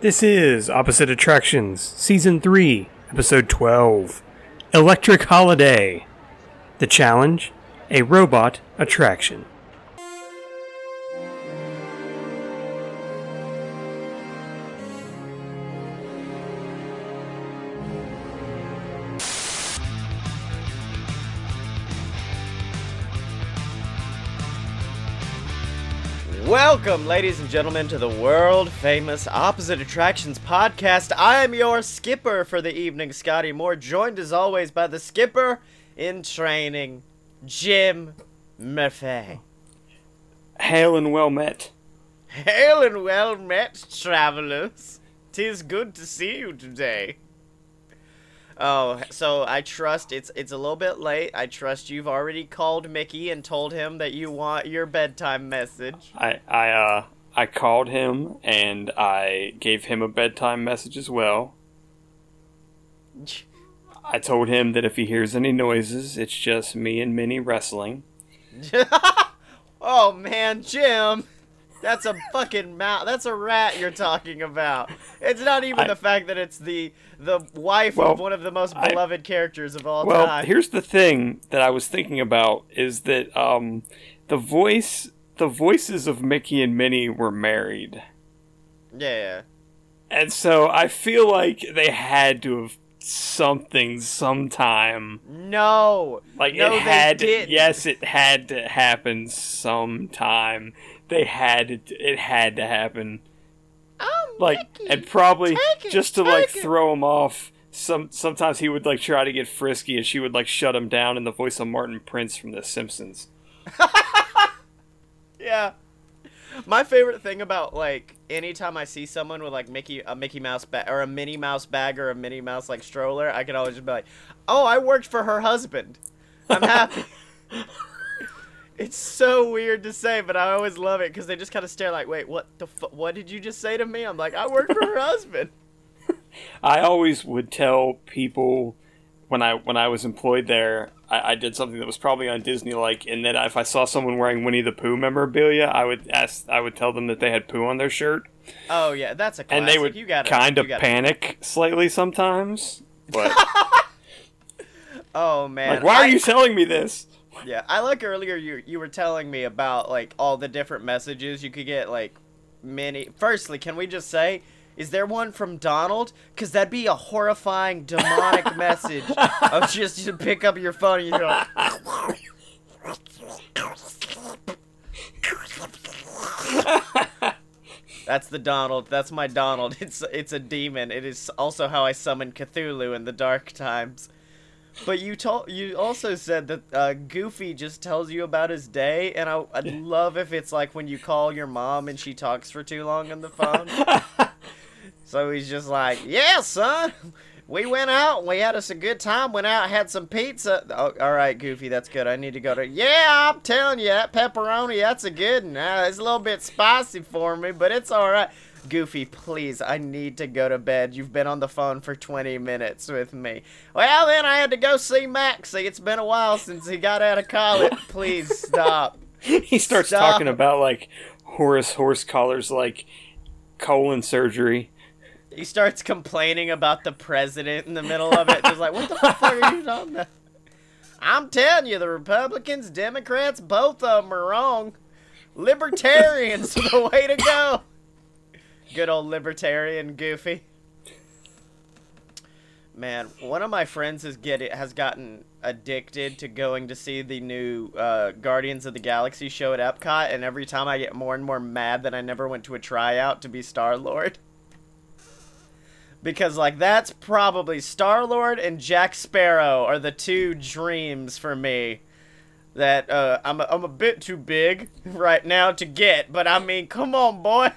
This is Opposite Attractions, Season 3, Episode 12 Electric Holiday. The challenge a robot attraction. Welcome, ladies and gentlemen, to the world famous Opposite Attractions podcast. I am your skipper for the evening, Scotty Moore, joined as always by the skipper in training, Jim Murphy. Hail and well met. Hail and well met, travelers. Tis good to see you today. Oh, so I trust it's it's a little bit late. I trust you've already called Mickey and told him that you want your bedtime message. I I uh I called him and I gave him a bedtime message as well. I told him that if he hears any noises, it's just me and Minnie wrestling. oh man, Jim. That's a fucking mouse. That's a rat you're talking about. It's not even I- the fact that it's the the wife Well, of one of the most I- beloved characters of all Well, time. here's the thing that I was thinking about is that um the voice the voices of Mickey and Minnie were married. yeah. And so I feel like they had to have something sometime No. Like no, it had, they didn't. yes, it had to happen sometime. They had it. It had to happen. Oh, Like, Mickey, and probably it, just to like it. throw him off. Some sometimes he would like try to get frisky, and she would like shut him down in the voice of Martin Prince from The Simpsons. Yeah. My favorite thing about like anytime I see someone with like Mickey a Mickey Mouse bag or a Minnie Mouse bag or a Minnie Mouse like stroller, I can always just be like, "Oh, I worked for her husband. I'm happy." it's so weird to say, but I always love it because they just kind of stare like, "Wait, what the fu- What did you just say to me?" I'm like, "I work for her husband." I always would tell people when I when I was employed there, I, I did something that was probably on Disney like, and that if I saw someone wearing Winnie the Pooh memorabilia, I would ask, I would tell them that they had poo on their shirt. Oh yeah, that's a classic. and they would kind of panic slightly sometimes. But Oh man, like, why I- are you telling me this? Yeah, I like earlier you you were telling me about like all the different messages you could get like many. Firstly, can we just say is there one from Donald? Cuz that'd be a horrifying demonic message of just to pick up your phone and you're like That's the Donald. That's my Donald. It's it's a demon. It is also how I summon Cthulhu in the dark times. But you told you also said that uh, Goofy just tells you about his day, and I, I'd love if it's like when you call your mom and she talks for too long on the phone. so he's just like, "Yeah, son, we went out, we had us a good time. Went out, had some pizza. Oh, all right, Goofy, that's good. I need to go to. Yeah, I'm telling you, that pepperoni, that's a good one. Uh, it's a little bit spicy for me, but it's all right." Goofy, please, I need to go to bed. You've been on the phone for 20 minutes with me. Well, then I had to go see Maxie. It's been a while since he got out of college. Please stop. he starts Stop. talking about like Horace horse collars, like colon surgery. He starts complaining about the president in the middle of it. Just like, what the fuck are you talking about? I'm telling you, the Republicans, Democrats, both of them are wrong. Libertarians are the way to go. Good old libertarian Goofy. Man, one of my friends has get has gotten addicted to going to see the new uh, Guardians of the Galaxy show at Epcot, and every time I get more and more mad that I never went to a tryout to be Star Lord. Because like that's probably Star Lord and Jack Sparrow are the two dreams for me. That uh, I'm a, I'm a bit too big right now to get, but I mean, come on, boy.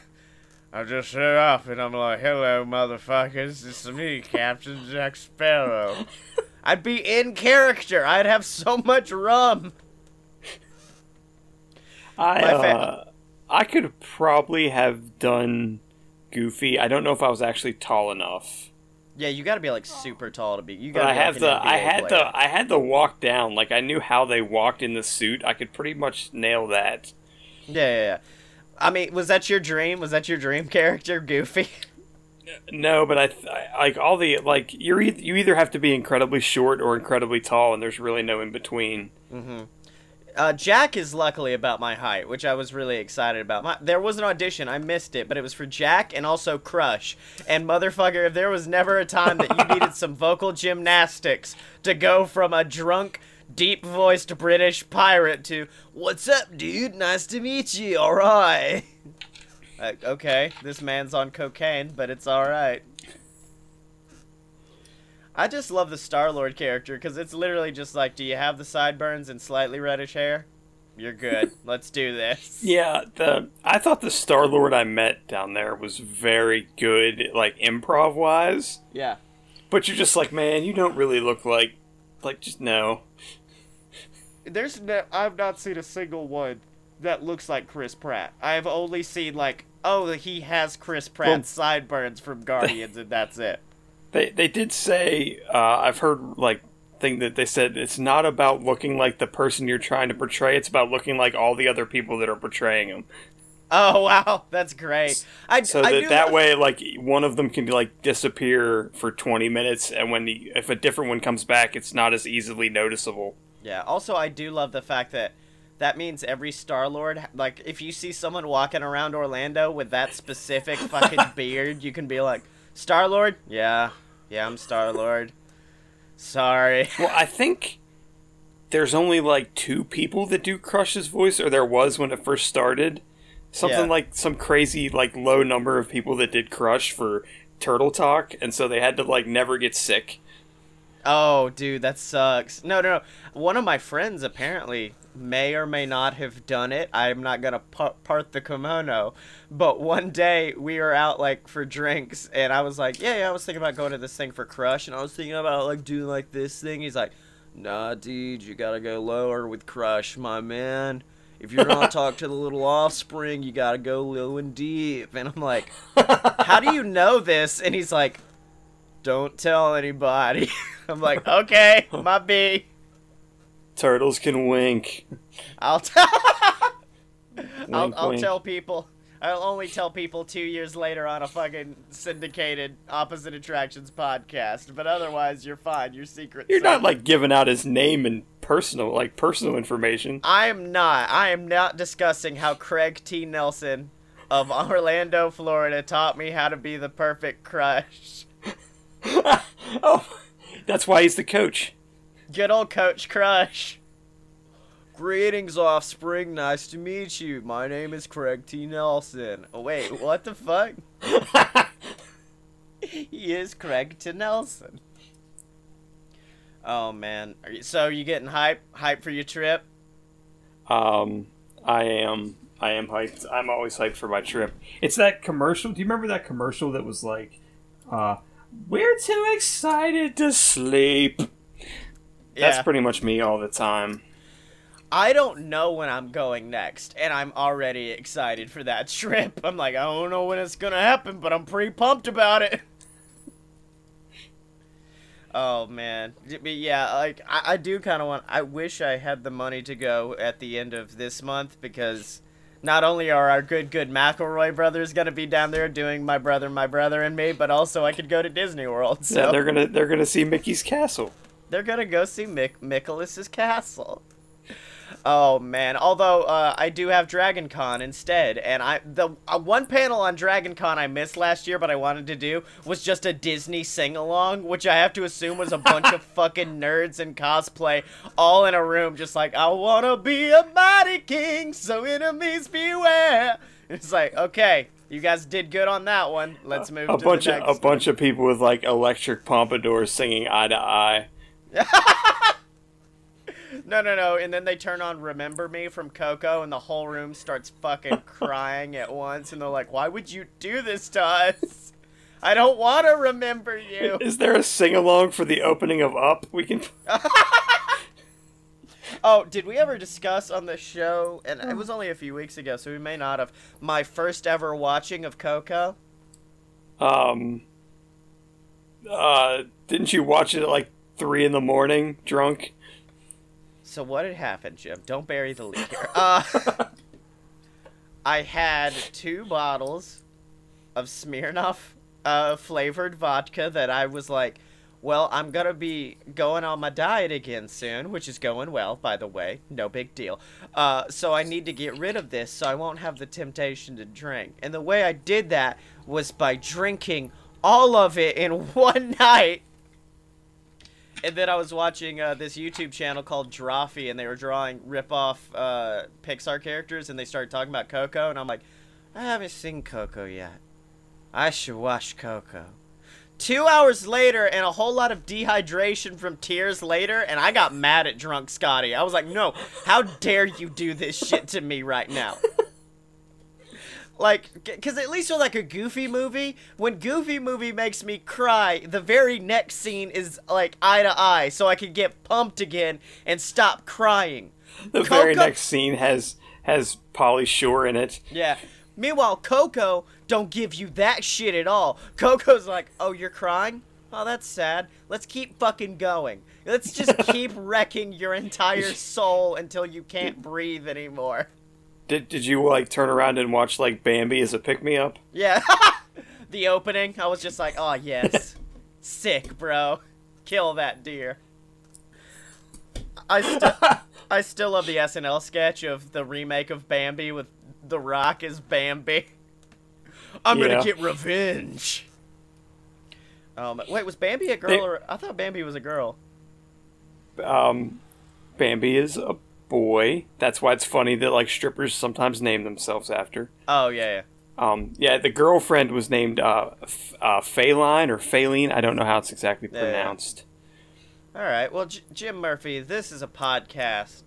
I just shut off and I'm like, hello, motherfuckers. It's me, Captain Jack Sparrow. I'd be in character. I'd have so much rum. I uh, I could probably have done Goofy. I don't know if I was actually tall enough. Yeah, you got to be like super tall to be. You got. I have like the I had player. the I had the walk down. Like I knew how they walked in the suit. I could pretty much nail that. Yeah, yeah, yeah. I mean, was that your dream? Was that your dream character, Goofy? No, but I, th- I like all the like you're e- you either have to be incredibly short or incredibly tall, and there's really no in between. Uh, Jack is luckily about my height, which I was really excited about. My, there was an audition, I missed it, but it was for Jack and also Crush. And motherfucker, if there was never a time that you needed some vocal gymnastics to go from a drunk, deep voiced British pirate to, What's up, dude? Nice to meet you, alright. Uh, okay, this man's on cocaine, but it's alright. I just love the Star Lord character because it's literally just like, do you have the sideburns and slightly reddish hair? You're good. Let's do this. Yeah, the I thought the Star Lord I met down there was very good, like improv wise. Yeah. But you're just like, man, you don't really look like, like just no. There's no, I've not seen a single one that looks like Chris Pratt. I've only seen like, oh, he has Chris Pratt's sideburns from Guardians, and that's it. They they did say uh, I've heard like thing that they said it's not about looking like the person you're trying to portray. It's about looking like all the other people that are portraying him. Oh wow, that's great. I So I that that way, like one of them can like disappear for 20 minutes, and when the, if a different one comes back, it's not as easily noticeable. Yeah. Also, I do love the fact that that means every Star Lord, like, if you see someone walking around Orlando with that specific fucking beard, you can be like, Star Lord? Yeah. Yeah, I'm Star Lord. Sorry. Well, I think there's only like two people that do Crush's voice, or there was when it first started. Something Yeah. like some crazy, like low number of people that did Crush for Turtle Talk, and so they had to like never get sick. Oh, dude, that sucks. No, no, no. One of my friends apparently may or may not have done it. I'm not gonna pa- part the kimono, but one day we were out like for drinks, and I was like, "Yeah, yeah." I was thinking about going to this thing for Crush, and I was thinking about like doing like this thing. He's like, "Nah, dude, you gotta go lower with Crush, my man." If you're gonna talk to the little offspring, you gotta go low and deep. And I'm like, how do you know this? And he's like, don't tell anybody. I'm like, okay, my B. Turtles can wink. I'll tell. I'll, I'll wink. tell people. I'll only tell people two years later on a fucking syndicated opposite attractions podcast. But otherwise, you're fine. Your secret. You're not like giving out his name and personal, like personal information. I am not. I am not discussing how Craig T. Nelson of Orlando, Florida, taught me how to be the perfect crush. oh, that's why he's the coach. Good old Coach Crush. Greetings, offspring. Nice to meet you. My name is Craig T. Nelson. Oh, wait, what the fuck? he is Craig T. Nelson. Oh, man. Are you, so, you getting hype? Hype for your trip? Um, I am. I am hyped. I'm always hyped for my trip. It's that commercial. Do you remember that commercial that was like, uh, "We're too excited to sleep." That's Yeah. pretty much me all the time. I don't know when I'm going next, and I'm already excited for that trip. I'm like, I don't know when it's gonna happen, but I'm pretty pumped about it. Oh man, but yeah, like I, I do kind of want. I wish I had the money to go at the end of this month because not only are our good good McElroy brothers gonna be down there doing my brother, my brother, and me, but also I could go to Disney World. So Yeah, they're gonna they're gonna see Mickey's castle. they're gonna go see Mick Nicholas's castle. Oh man! Although uh, I do have Dragon Con instead, and I the uh, one panel on Dragon Con I missed last year, but I wanted to do was just a Disney sing along, which I have to assume was a bunch of fucking nerds in cosplay, all in a room, just like I wanna be a mighty king, so enemies beware. It's like okay, you guys did good on that one. Let's move A to bunch the of next a bunch of people with like electric pompadours singing eye to eye. No, no, no. And then they turn on Remember Me from Coco, and the whole room starts fucking crying at once. And they're like, Why would you do this to us? I don't want to remember you. Is there a sing along for the opening of Up? We can. Oh, did we ever discuss on the show? And it was only a few weeks ago, so we may not have. My first ever watching of Coco. Um. Uh, didn't you watch it at like three in the morning, drunk? So what had happened, Jim? Don't bury the lead here. Uh, I had two bottles of Smirnoff uh, flavored vodka that I was like, well, I'm gonna be going on my diet again soon, which is going well, by the way. No big deal. Uh, so I need to get rid of this so I won't have the temptation to drink. And the way I did that was by drinking all of it in one night. And then I was watching uh, this YouTube channel called Drawfee, and they were drawing rip-off uh, Pixar characters, and they started talking about Coco, and I'm like, I haven't seen Coco yet. I should watch Coco. Two hours later, and a whole lot of dehydration from tears later, and I got mad at drunk Scotty. I was like, no, how dare you do this shit to me right now? like, because at least with like a Goofy movie, when Goofy movie makes me cry, the very next scene is like eye to eye, so I can get pumped again and stop crying. The very next scene has has Pauly Shore in it. Yeah. Meanwhile, Coco don't give you that shit at all. Coco's like, "Oh, you're crying? Oh, that's sad. Let's keep fucking going. Let's just keep wrecking your entire soul until you can't breathe anymore." Did Did you like turn around and watch like Bambi as a pick me up? Yeah. the opening, I was just like, "Oh yes, sick, bro. Kill that deer." I still, I still love the SNL sketch of the remake of Bambi with The Rock as Bambi. I'm Yeah. gonna get revenge. Um, wait, was Bambi a girl They- or I thought Bambi was a girl? Um, Bambi is a boy. That's why it's funny that like strippers sometimes name themselves after. Oh yeah, yeah. Um, yeah, the girlfriend was named uh, F- uh, or Faline. I don't know how it's exactly Yeah. pronounced. All right. Well, J- Jim Murphy, this is a podcast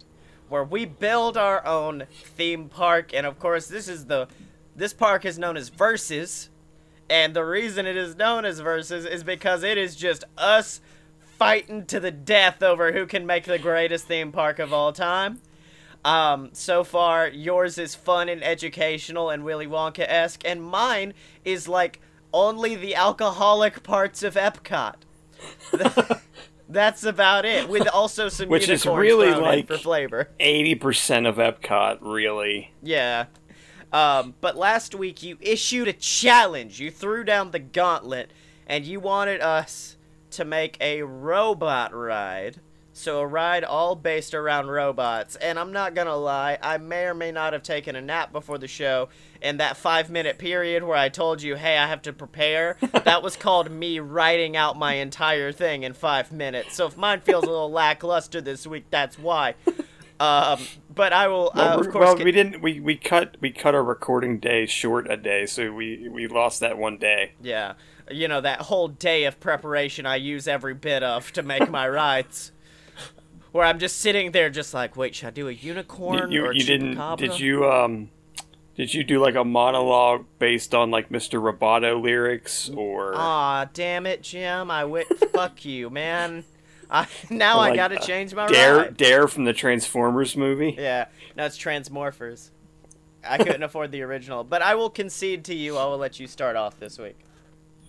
where we build our own theme park, and of course, this is the this park is known as Versus, and the reason it is known as Versus is because it is just us fighting to the death over who can make the greatest theme park of all time. Um, so far, yours is fun and educational and Willy Wonka esque, and mine is like only the alcoholic parts of Epcot. That's about it, with also some Which is really like- for flavor. Eighty percent of Epcot, really. Yeah. Um, but last week you issued a challenge. You threw down the gauntlet, and you wanted us to make a robot ride. So a ride all based around robots. And I'm not gonna lie, I may or may not have taken a nap before the show. And that five minute period where I told you, hey, I have to prepare, that was called me writing out my entire thing in five minutes. So if mine feels a little lackluster this week, that's why. Um, but I will, uh, Well, of we- course, well, get- we didn't. We, we cut we cut our recording day short a day, so we we lost that one day. Yeah. You know, that whole day of preparation I use every bit of to make my rides. Where I'm just sitting there just like, wait, should I do a unicorn you, or you didn't. Did you um? Did you do like a monologue based on like Mr. Roboto lyrics or? Aw, damn it, Jim. I wit fuck you, man. I now I gotta change my Dare ride. Dare from the Transformers movie. Yeah. No, it's Transmorphers. I couldn't afford the original. But I will concede to you, I will let you start off this week.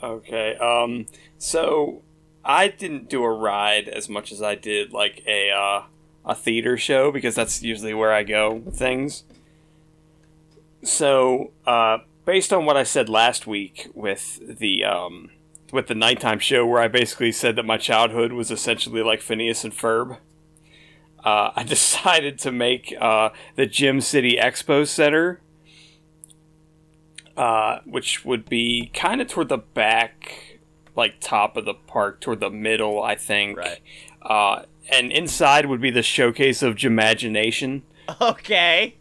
Okay. Um. So I didn't do a ride as much as I did like a uh, a theater show because that's usually where I go with things. So, uh, based on what I said last week with the um, with the nighttime show, where I basically said that my childhood was essentially like Phineas and Ferb, uh, I decided to make uh, the Jim City Expo Center uh, which would be kind of toward the back, like top of the park, toward the middle, I think. Right. Uh, and inside would be the showcase of Imagination. Okay.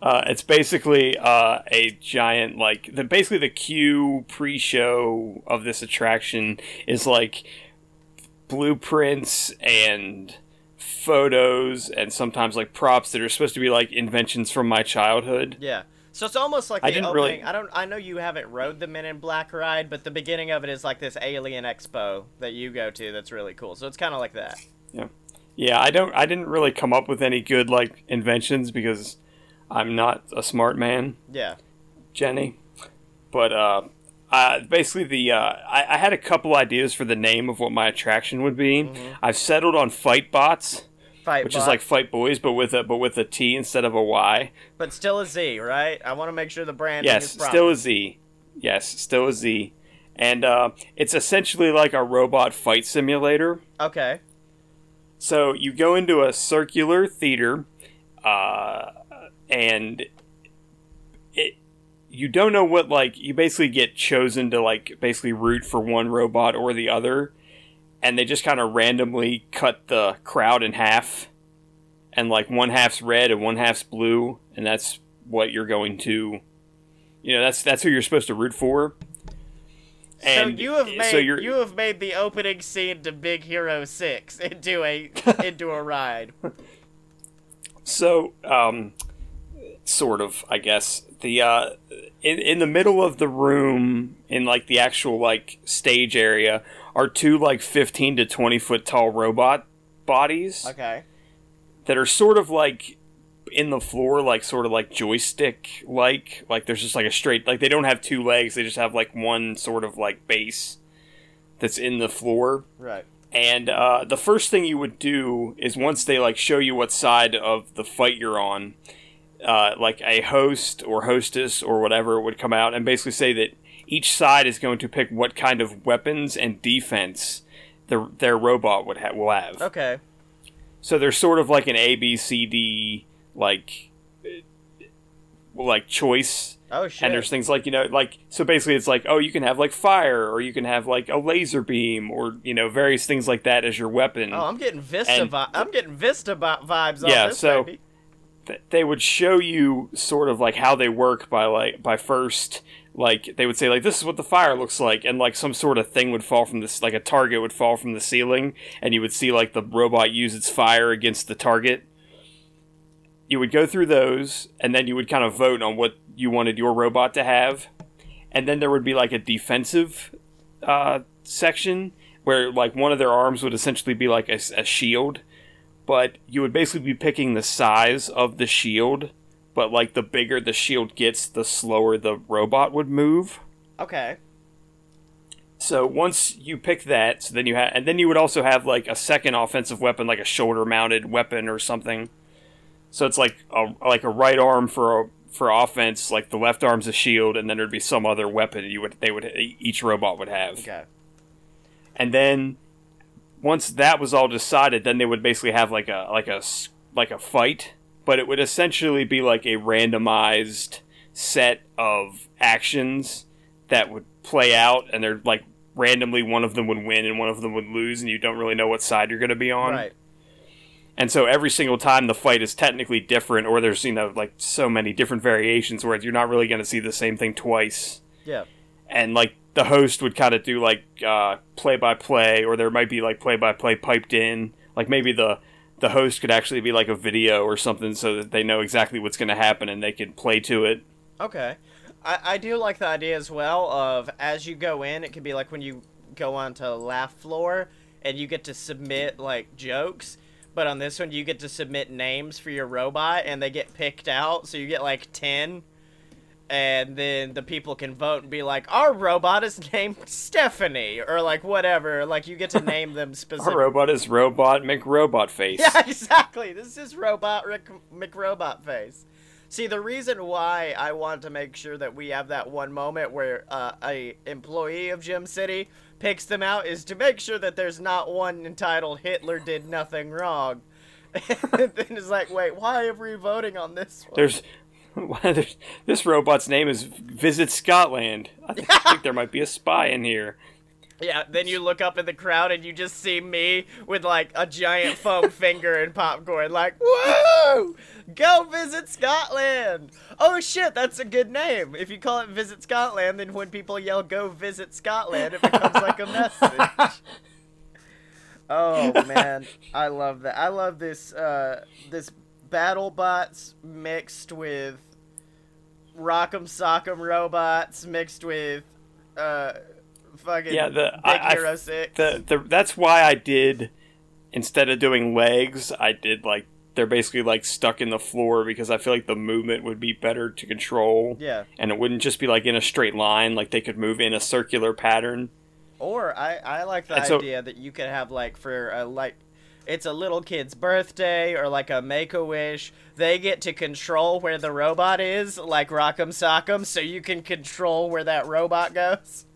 Uh, it's basically uh, a giant, like the basically the queue pre-show of this attraction is like blueprints and photos and sometimes like props that are supposed to be like inventions from my childhood. Yeah. So it's almost like I the didn't opening. really- I don't. I know you haven't rode the Men in Black ride, but the beginning of it is like this alien expo that you go to. That's really cool. So it's kind of like that. Yeah, yeah. I don't. I didn't really come up with any good like inventions because I'm not a smart man, Yeah. Jenny. But uh, uh basically the uh, I, I had a couple ideas for the name of what my attraction would be. I've settled on Fight Bots, Fight. which bot, is like Fight Boys, but with a but with a T instead of a Y. but still a Z, right? I want to make sure the branding is Yes, still a Z. Yes, still a Z. And uh, it's essentially like a robot fight simulator. Okay. So you go into a circular theater, uh, and it you don't know what like you basically get chosen to like basically root for one robot or the other, and they just kind of randomly cut the crowd in half, and like one half's red and one half's blue, and that's what you're going to, you know, that's that's who you're supposed to root for. so you have made so you have made the opening scene to Big Hero Six into a into a ride. So, um, sort of, I guess. The uh, in in the middle of the room, in like the actual like stage area, are two like fifteen to twenty foot tall robot bodies Okay. that are sort of like in the floor, like sort of like joystick like. Like there's just like a straight like they don't have two legs; they just have like one sort of like base that's in the floor. Right. And uh, the first thing you would do is once they like show you what side of the fight you're on, uh, like a host or hostess or whatever would come out and basically say that each side is going to pick what kind of weapons and defense their their robot would ha- will have. Okay. So there's sort of like an A B C D like like choice Oh shit. and there's things like you know like so basically it's like oh you can have like fire or you can have like a laser beam or you know various things like that as your weapon Oh, I'm getting Vista. And- Vi- I'm getting Vista vi- vibes. off Yeah, this, so- baby. Th- they would show you sort of like how they work by like by first like they would say like this is what the fire looks like and like some sort of thing would fall from this like a target would fall from the ceiling and you would see like the robot use its fire against the target. You would go through those and then you would kind of vote on what you wanted your robot to have. And then there would be like a defensive uh, section where like one of their arms would essentially be like a shield. But you would basically be picking the size of the shield but like the bigger the shield gets the slower the robot would move Okay. so once you pick that so then you have and then you would also have like a second offensive weapon like a shoulder mounted weapon or something so it's like a like a right arm for a for offense like the left arm's a shield and then there'd be some other weapon you would they would each robot would have Okay. and then once that was all decided then they would basically have like a like a like a fight but it would essentially be like a randomized set of actions that would play out and they're like randomly one of them would win and one of them would lose and you don't really know what side you're going to be on Right. and so every single time the fight is technically different or there's you know like so many different variations where you're not really going to see the same thing twice Yeah. and like the host would kind of do like uh, play by play, or there might be like play by play piped in. Like maybe the the host could actually be like a video or something, so that they know exactly what's going to happen and they can play to it. Okay. I, I do like the idea as well of as you go in, it could be like when you go onto laugh floor and you get to submit like jokes. But on this one, you get to submit names for your robot and they get picked out. So you get like 10. And then the people can vote and be like, our robot is named Stephanie. Or like whatever. Like you get to name them specific Our robot is Robot McRobot Face. Yeah, exactly. This is Robot Rick McRobot face. See, the reason why I want to make sure that we have that one moment where uh, a employee of Jim City picks them out is to make sure that there's not one entitled Hitler did nothing wrong. and then it's like, wait, why are we voting on this one? There's this robot's name is Visit Scotland. I think, I think there might be a spy in here. Yeah, then you look up in the crowd and you just see me with like a giant foam finger and popcorn, like, whoa! Go visit Scotland! Oh shit, that's a good name. If you call it Visit Scotland, then when people yell go visit Scotland, it becomes like a message. Oh man, I love that. I love this uh this battle bots mixed with rock'em sock'em robots mixed with uh fucking Yeah, the Big I, I- Six. the, the that's why I did instead of doing legs, I did like they're basically like stuck in the floor because I feel like the movement would be better to control. yeah. And it wouldn't just be like in a straight line, like they could move in a circular pattern. Or I I like the And so- idea that you could have like for a like it's a little kid's birthday or like a make a wish, they get to control where the robot is, like Rock'em Sock'em, so you can control where that robot goes.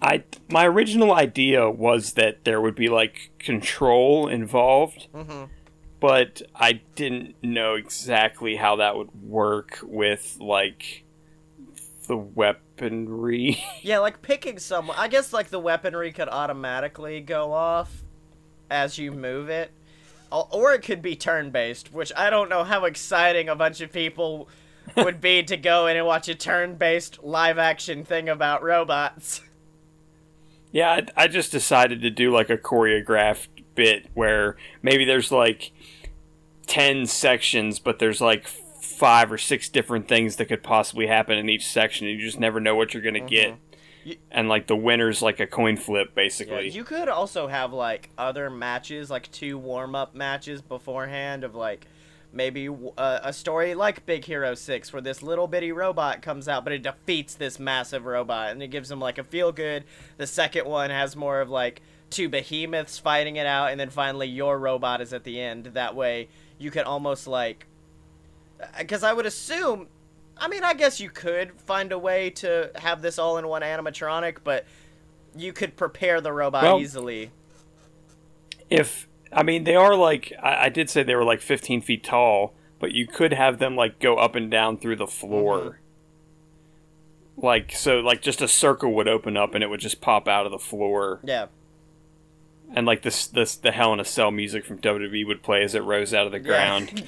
I my original idea was that there would be like control involved, mm-hmm. but I didn't know exactly how that would work with like the weaponry. Yeah, like picking someone. I guess like the weaponry could automatically go off as you move it. Or- it could be turn based, which I don't know how exciting a bunch of people would be to go in and watch a turn based live action thing about robots. yeah, I, I just decided to do like a choreographed bit where maybe there's like ten sections, but there's like five or six different things that could possibly happen in each section. and You just never know what you're gonna get. Mm-hmm. And like the winner's like a coin flip, Yeah, basically. you could also have like other matches, like two warm up matches beforehand of like maybe uh, a story like Big Hero 6 where this little bitty robot comes out but it defeats this massive robot and it gives them like a feel good. The second one has more of like two behemoths fighting it out and then finally your robot is at the end. That way you can almost like because I would assume I mean, I guess you could find a way to have this all in one animatronic, but you could prepare the robot Well- easily. if I mean they are like I, I did say they were like 15 feet tall, but you could have them like go up and down through the floor. Mm-hmm. Like so, like just a circle would open up and it would just pop out of the floor, Yeah. And like this this the Hell in a Cell music from WWE would play as it rose out of the ground.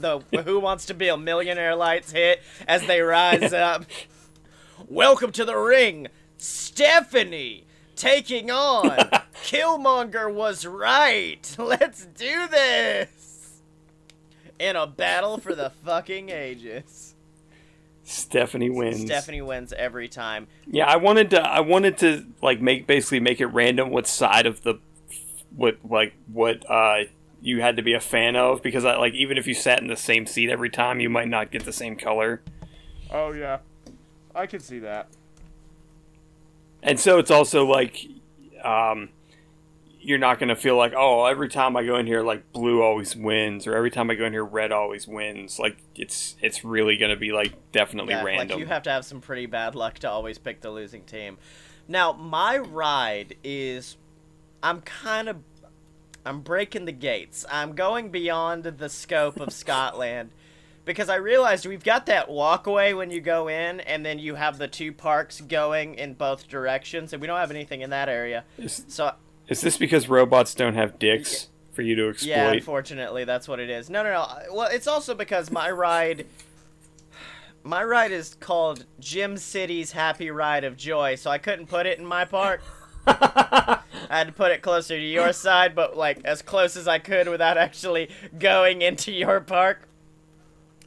the, the Who Wants to Be a Millionaire lights hit as they rise up. Welcome to the ring, Stephanie, taking on Killmonger was right. Let's do this. In a battle for the fucking ages. Stephanie wins. Stephanie wins every time. Yeah, I wanted to. I wanted to like make basically make it random what side of the what like what uh you had to be a fan of because I like even if you sat in the same seat every time, you might not get the same color. Oh yeah, I can see that. And so it's also like um you're not going to feel like, "Oh, every time I go in here like blue always wins or every time I go in here red always wins." Like it's it's really going to be like definitely Yeah, random. Like you have to have some pretty bad luck to always pick the losing team. Now, my ride is I'm kind of I'm breaking the gates. I'm going beyond the scope of Scotland because I realized we've got that walkway when you go in and then you have the two parks going in both directions and we don't have anything in that area. So is this because robots don't have dicks for you to exploit? yeah, unfortunately, that's what it is. No, no, no. Well, it's also because my ride, my ride is called Jim City's Happy Ride of Joy, so I couldn't put it in my park. I had to put it closer to your side, but like as close as I could without actually going into your park.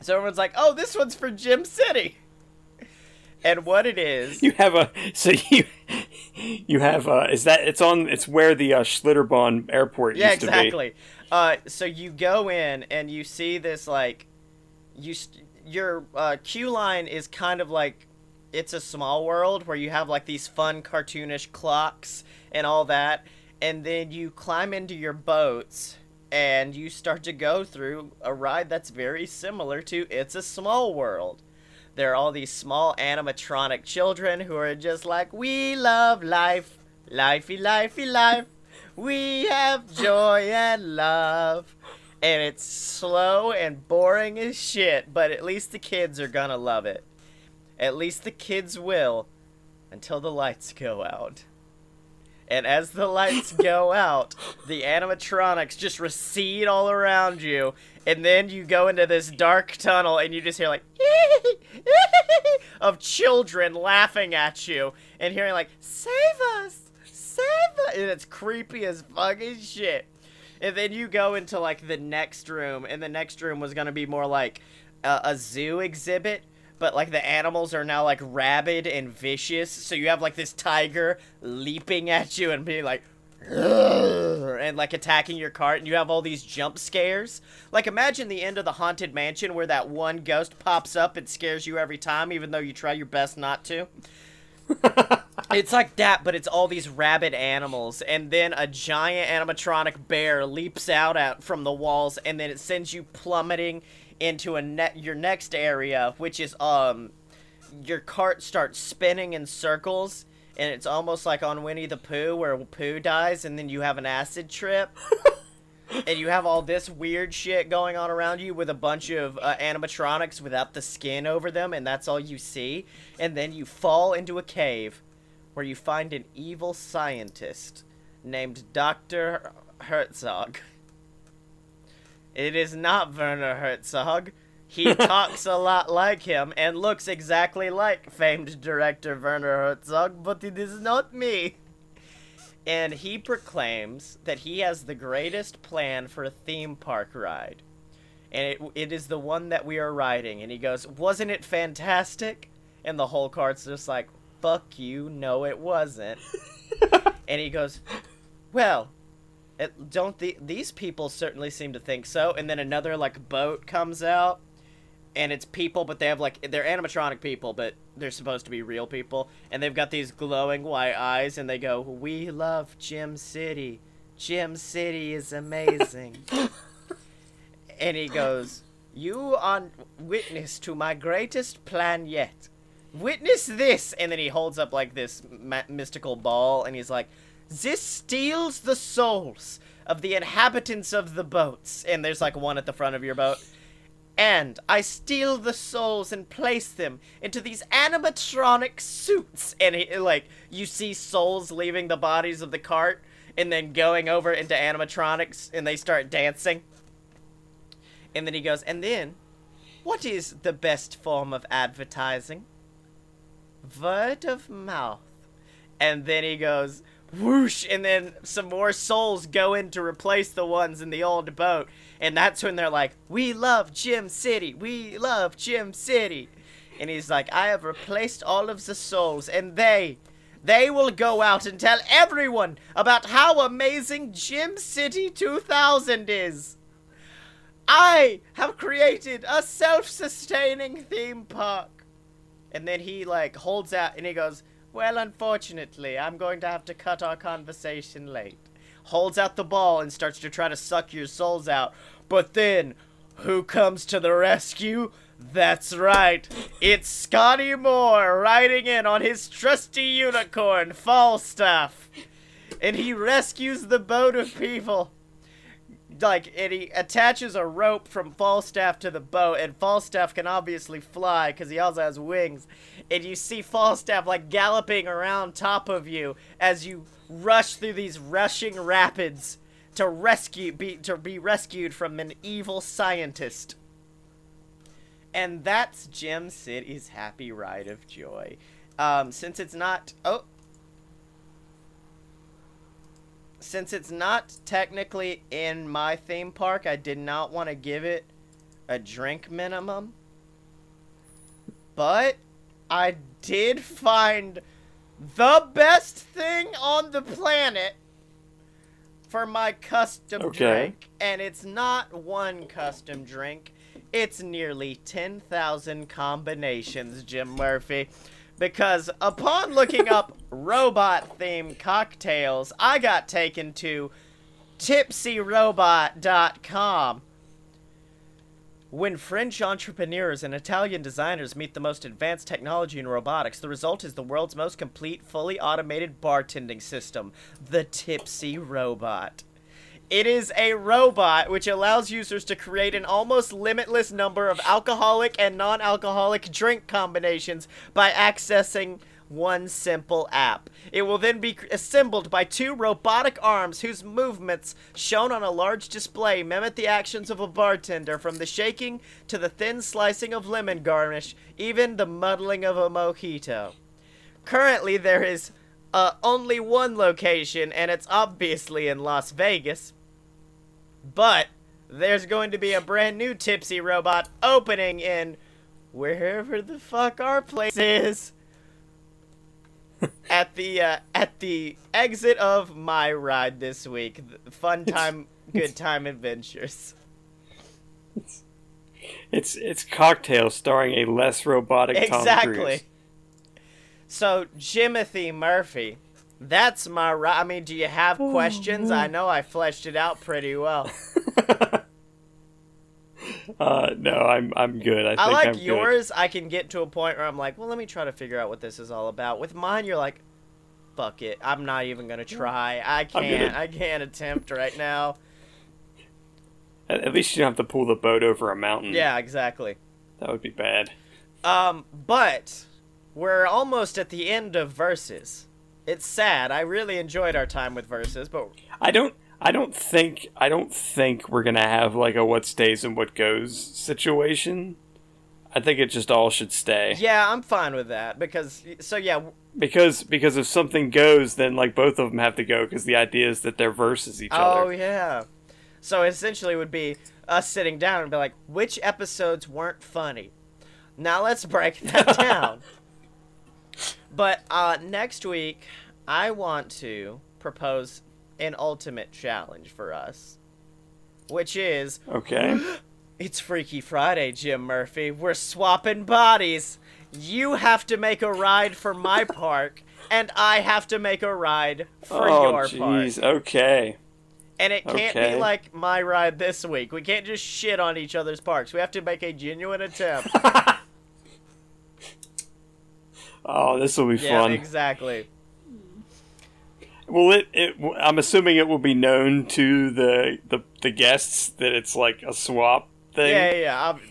So everyone's like, "Oh, this one's for Jim City." And what it is, You have a so you you have uh is that it's on it's where the uh, Schlitterbahn airport yeah, used to be. exactly. Uh, so you go in and you see this like, you st- your uh, queue line is kind of like, it's a small world where you have like these fun cartoonish clocks and all that, and then you climb into your boats and you start to go through a ride that's very similar to It's a Small World. There are all these small animatronic children who are just like, we love life, lifey, lifey, life. We have joy and love. And it's slow and boring as shit, but at least the kids are gonna love it. At least the kids will until the lights go out. And as the lights go out, the animatronics just recede all around you, and then you go into this dark tunnel and you just hear like of children laughing at you and hearing like save us! Save us! And it's creepy as fucking shit. And then you go into like the next room and the next room was gonna be more like a, a zoo exhibit but like the animals are now like rabid and vicious. So you have like this tiger leaping at you and being like and like attacking your cart and you have all these jump scares? Like imagine the end of the haunted mansion where that one ghost pops up and scares you every time even though you try your best not to. It's like that, but it's all these rabid animals, and then a giant animatronic bear leaps out at, from the walls, and then it sends you plummeting into a net your next area, which is um, your cart starts spinning in circles, and it's almost like on Winnie the Pooh, where Pooh dies, and then you have an acid trip. and you have all this weird shit going on around you with a bunch of uh, animatronics without the skin over them, and that's all you see. And then you fall into a cave where you find an evil scientist named Dr. Herzog. It is not Werner Herzog. He talks a lot like him and looks exactly like famed director Werner Herzog, but it is not me and he proclaims that he has the greatest plan for a theme park ride. And it, it is the one that we are riding. And he goes, Wasn't it fantastic? And the whole cart's just like, Fuck you, no, it wasn't. and he goes, Well, it, don't the, these people certainly seem to think so. And then another, like, boat comes out and it's people, but they have like they're animatronic people, but they're supposed to be real people, and they've got these glowing white eyes, and they go, "We love Gem City. Gem City is amazing." and he goes, "You are witness to my greatest plan yet. Witness this!" And then he holds up like this ma- mystical ball, and he's like, "This steals the souls." Of the inhabitants of the boats, and there's like one at the front of your boat, and I steal the souls and place them into these animatronic suits. And it, like you see souls leaving the bodies of the cart and then going over into animatronics, and they start dancing. And then he goes, and then, what is the best form of advertising? Word of mouth. And then he goes, whoosh, and then some more souls go in to replace the ones in the old boat. And that's when they're like, We love Jim City. We love Jim City. And he's like, I have replaced all of the souls, and they, they will go out and tell everyone about how amazing Jim City 2000 is. I have created a self sustaining theme park. And then he, like, holds out and he goes, Well, unfortunately, I'm going to have to cut our conversation late holds out the ball and starts to try to suck your souls out. But then, who comes to the rescue? That's right, it's Scotty Moore riding in on his trusty unicorn, Falstaff. And he rescues the boat of people. Like, and he attaches a rope from Falstaff to the boat, and Falstaff can obviously fly because he also has wings. And you see Falstaff, like, galloping around top of you as you rush through these rushing rapids to rescue be to be rescued from an evil scientist. And that's Jim City's happy ride of joy. Um, since it's not oh since it's not technically in my theme park, I did not want to give it a drink minimum. But I did find the best thing on the planet for my custom Okay. drink. And it's not one custom drink, it's nearly 10,000 combinations, Jim Murphy. Because upon looking up robot themed cocktails, I got taken to tipsyrobot.com. When French entrepreneurs and Italian designers meet the most advanced technology in robotics, the result is the world's most complete, fully automated bartending system, the Tipsy Robot. It is a robot which allows users to create an almost limitless number of alcoholic and non alcoholic drink combinations by accessing one simple app. It will then be assembled by two robotic arms whose movements, shown on a large display, mimic the actions of a bartender from the shaking to the thin slicing of lemon garnish, even the muddling of a mojito. Currently, there is uh, only one location, and it's obviously in Las Vegas. But there's going to be a brand new Tipsy Robot opening in wherever the fuck our place is. at the uh, at the exit of my ride this week, Fun Time, Good Time Adventures. It's it's cocktail starring a less robotic Tom Exactly. Cruise. So, Jimothy Murphy, that's my right. I mean, do you have questions? I know I fleshed it out pretty well. Uh, no, I'm I'm good. I, I think like I'm good. yours. I can get to a point where I'm like, well, let me try to figure out what this is all about. With mine, you're like, fuck it. I'm not even gonna try. I can't. I can't attempt right now. At, at least you don't have to pull the boat over a mountain. Yeah, exactly. that would be bad. Um, but we're almost at the end of Versus. It's sad. I really enjoyed our time with Versus, but I don't. I don't think. I don't think we're gonna have like a what stays and what goes situation. I think it just all should stay. yeah, I'm fine with that because so yeah, Because because if something goes, then like both of them have to go. Because the idea is that they're versus each Oh other. Oh yeah. So essentially, it would be us sitting down and be like, which episodes weren't funny? Now let's break that down. But uh, next week, I want to propose an ultimate challenge for us, which is Okay. it's Freaky Friday, Jim Murphy. We're swapping bodies. You have to make a ride for my park, and I have to make a ride for oh your park. jeez. Okay. And it can't Okay. be like my ride this week. We can't just shit on each other's parks. We have to make a genuine attempt. Oh, this will be yeah, fun. exactly. Well, it, it? I'm assuming it will be known to the, the the guests that it's like a swap thing. Yeah, yeah. yeah. Um,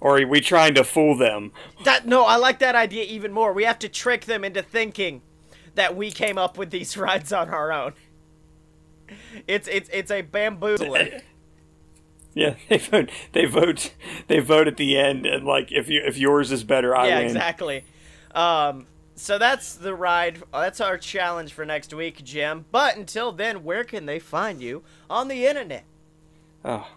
Or are we trying to fool them? that no, I like that idea even more. We have to trick them into thinking that we came up with these rides on our own. It's it's it's a bamboozler. Yeah, they vote. They vote. They vote at the end, and like if you if yours is better, I yeah, win. exactly. Um, so that's the ride. That's our challenge for next week, Jim. But until then, where can they find you on the internet? Oh.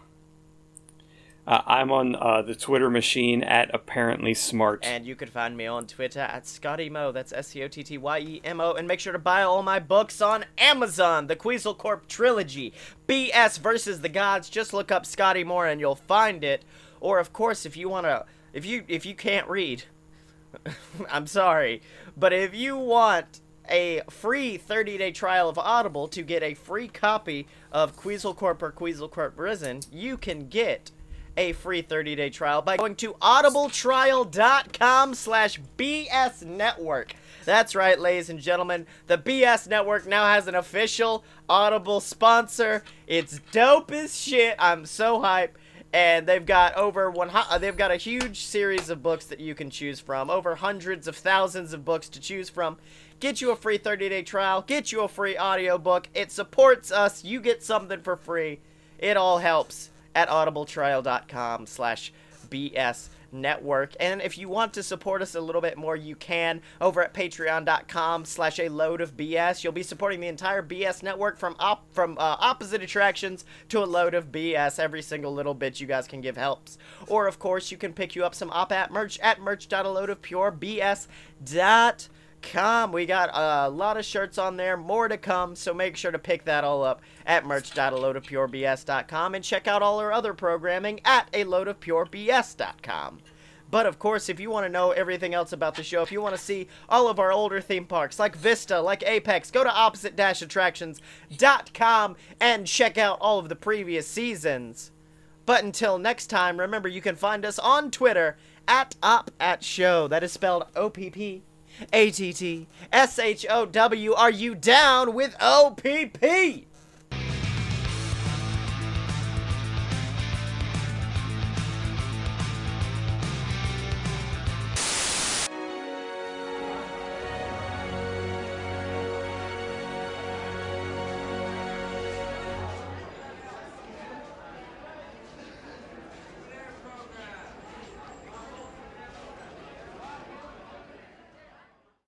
Uh, I'm on uh, the Twitter machine at apparently smart. And you can find me on Twitter at Scotty Mo. That's S C O T T Y E M O. And make sure to buy all my books on Amazon. The Queasel Corp trilogy, BS versus the Gods. Just look up Scotty Moore and you'll find it. Or of course, if you wanna, if you if you can't read, I'm sorry, but if you want a free 30-day trial of Audible to get a free copy of Queasel Corp or Queasel Corp Risen, you can get a free 30-day trial by going to audibletrial.com slash BS Network. That's right, ladies and gentlemen. The BS Network now has an official Audible sponsor. It's dope as shit. I'm so hype. And they've got over one. uh, They've got a huge series of books that you can choose from. Over hundreds of thousands of books to choose from. Get you a free 30-day trial. Get you a free audiobook. It supports us. You get something for free. It all helps at audibletrial.com slash BS network. And if you want to support us a little bit more, you can over at patreon.com slash a load of BS. You'll be supporting the entire BS network from op- from uh, opposite attractions to a load of BS. Every single little bit you guys can give helps. Or of course, you can pick you up some op at merch at merch.aloadofpurebs.com com. We got a lot of shirts on there, more to come, so make sure to pick that all up at merch.aloadofpurebs.com and check out all our other programming at a load of loadofpurebs.com. But of course, if you want to know everything else about the show, if you want to see all of our older theme parks like Vista, like Apex, go to opposite-attractions.com and check out all of the previous seasons. But until next time, remember you can find us on Twitter at OpAtShow. That is spelled O P P A T T S H O W. Are you down with OPP?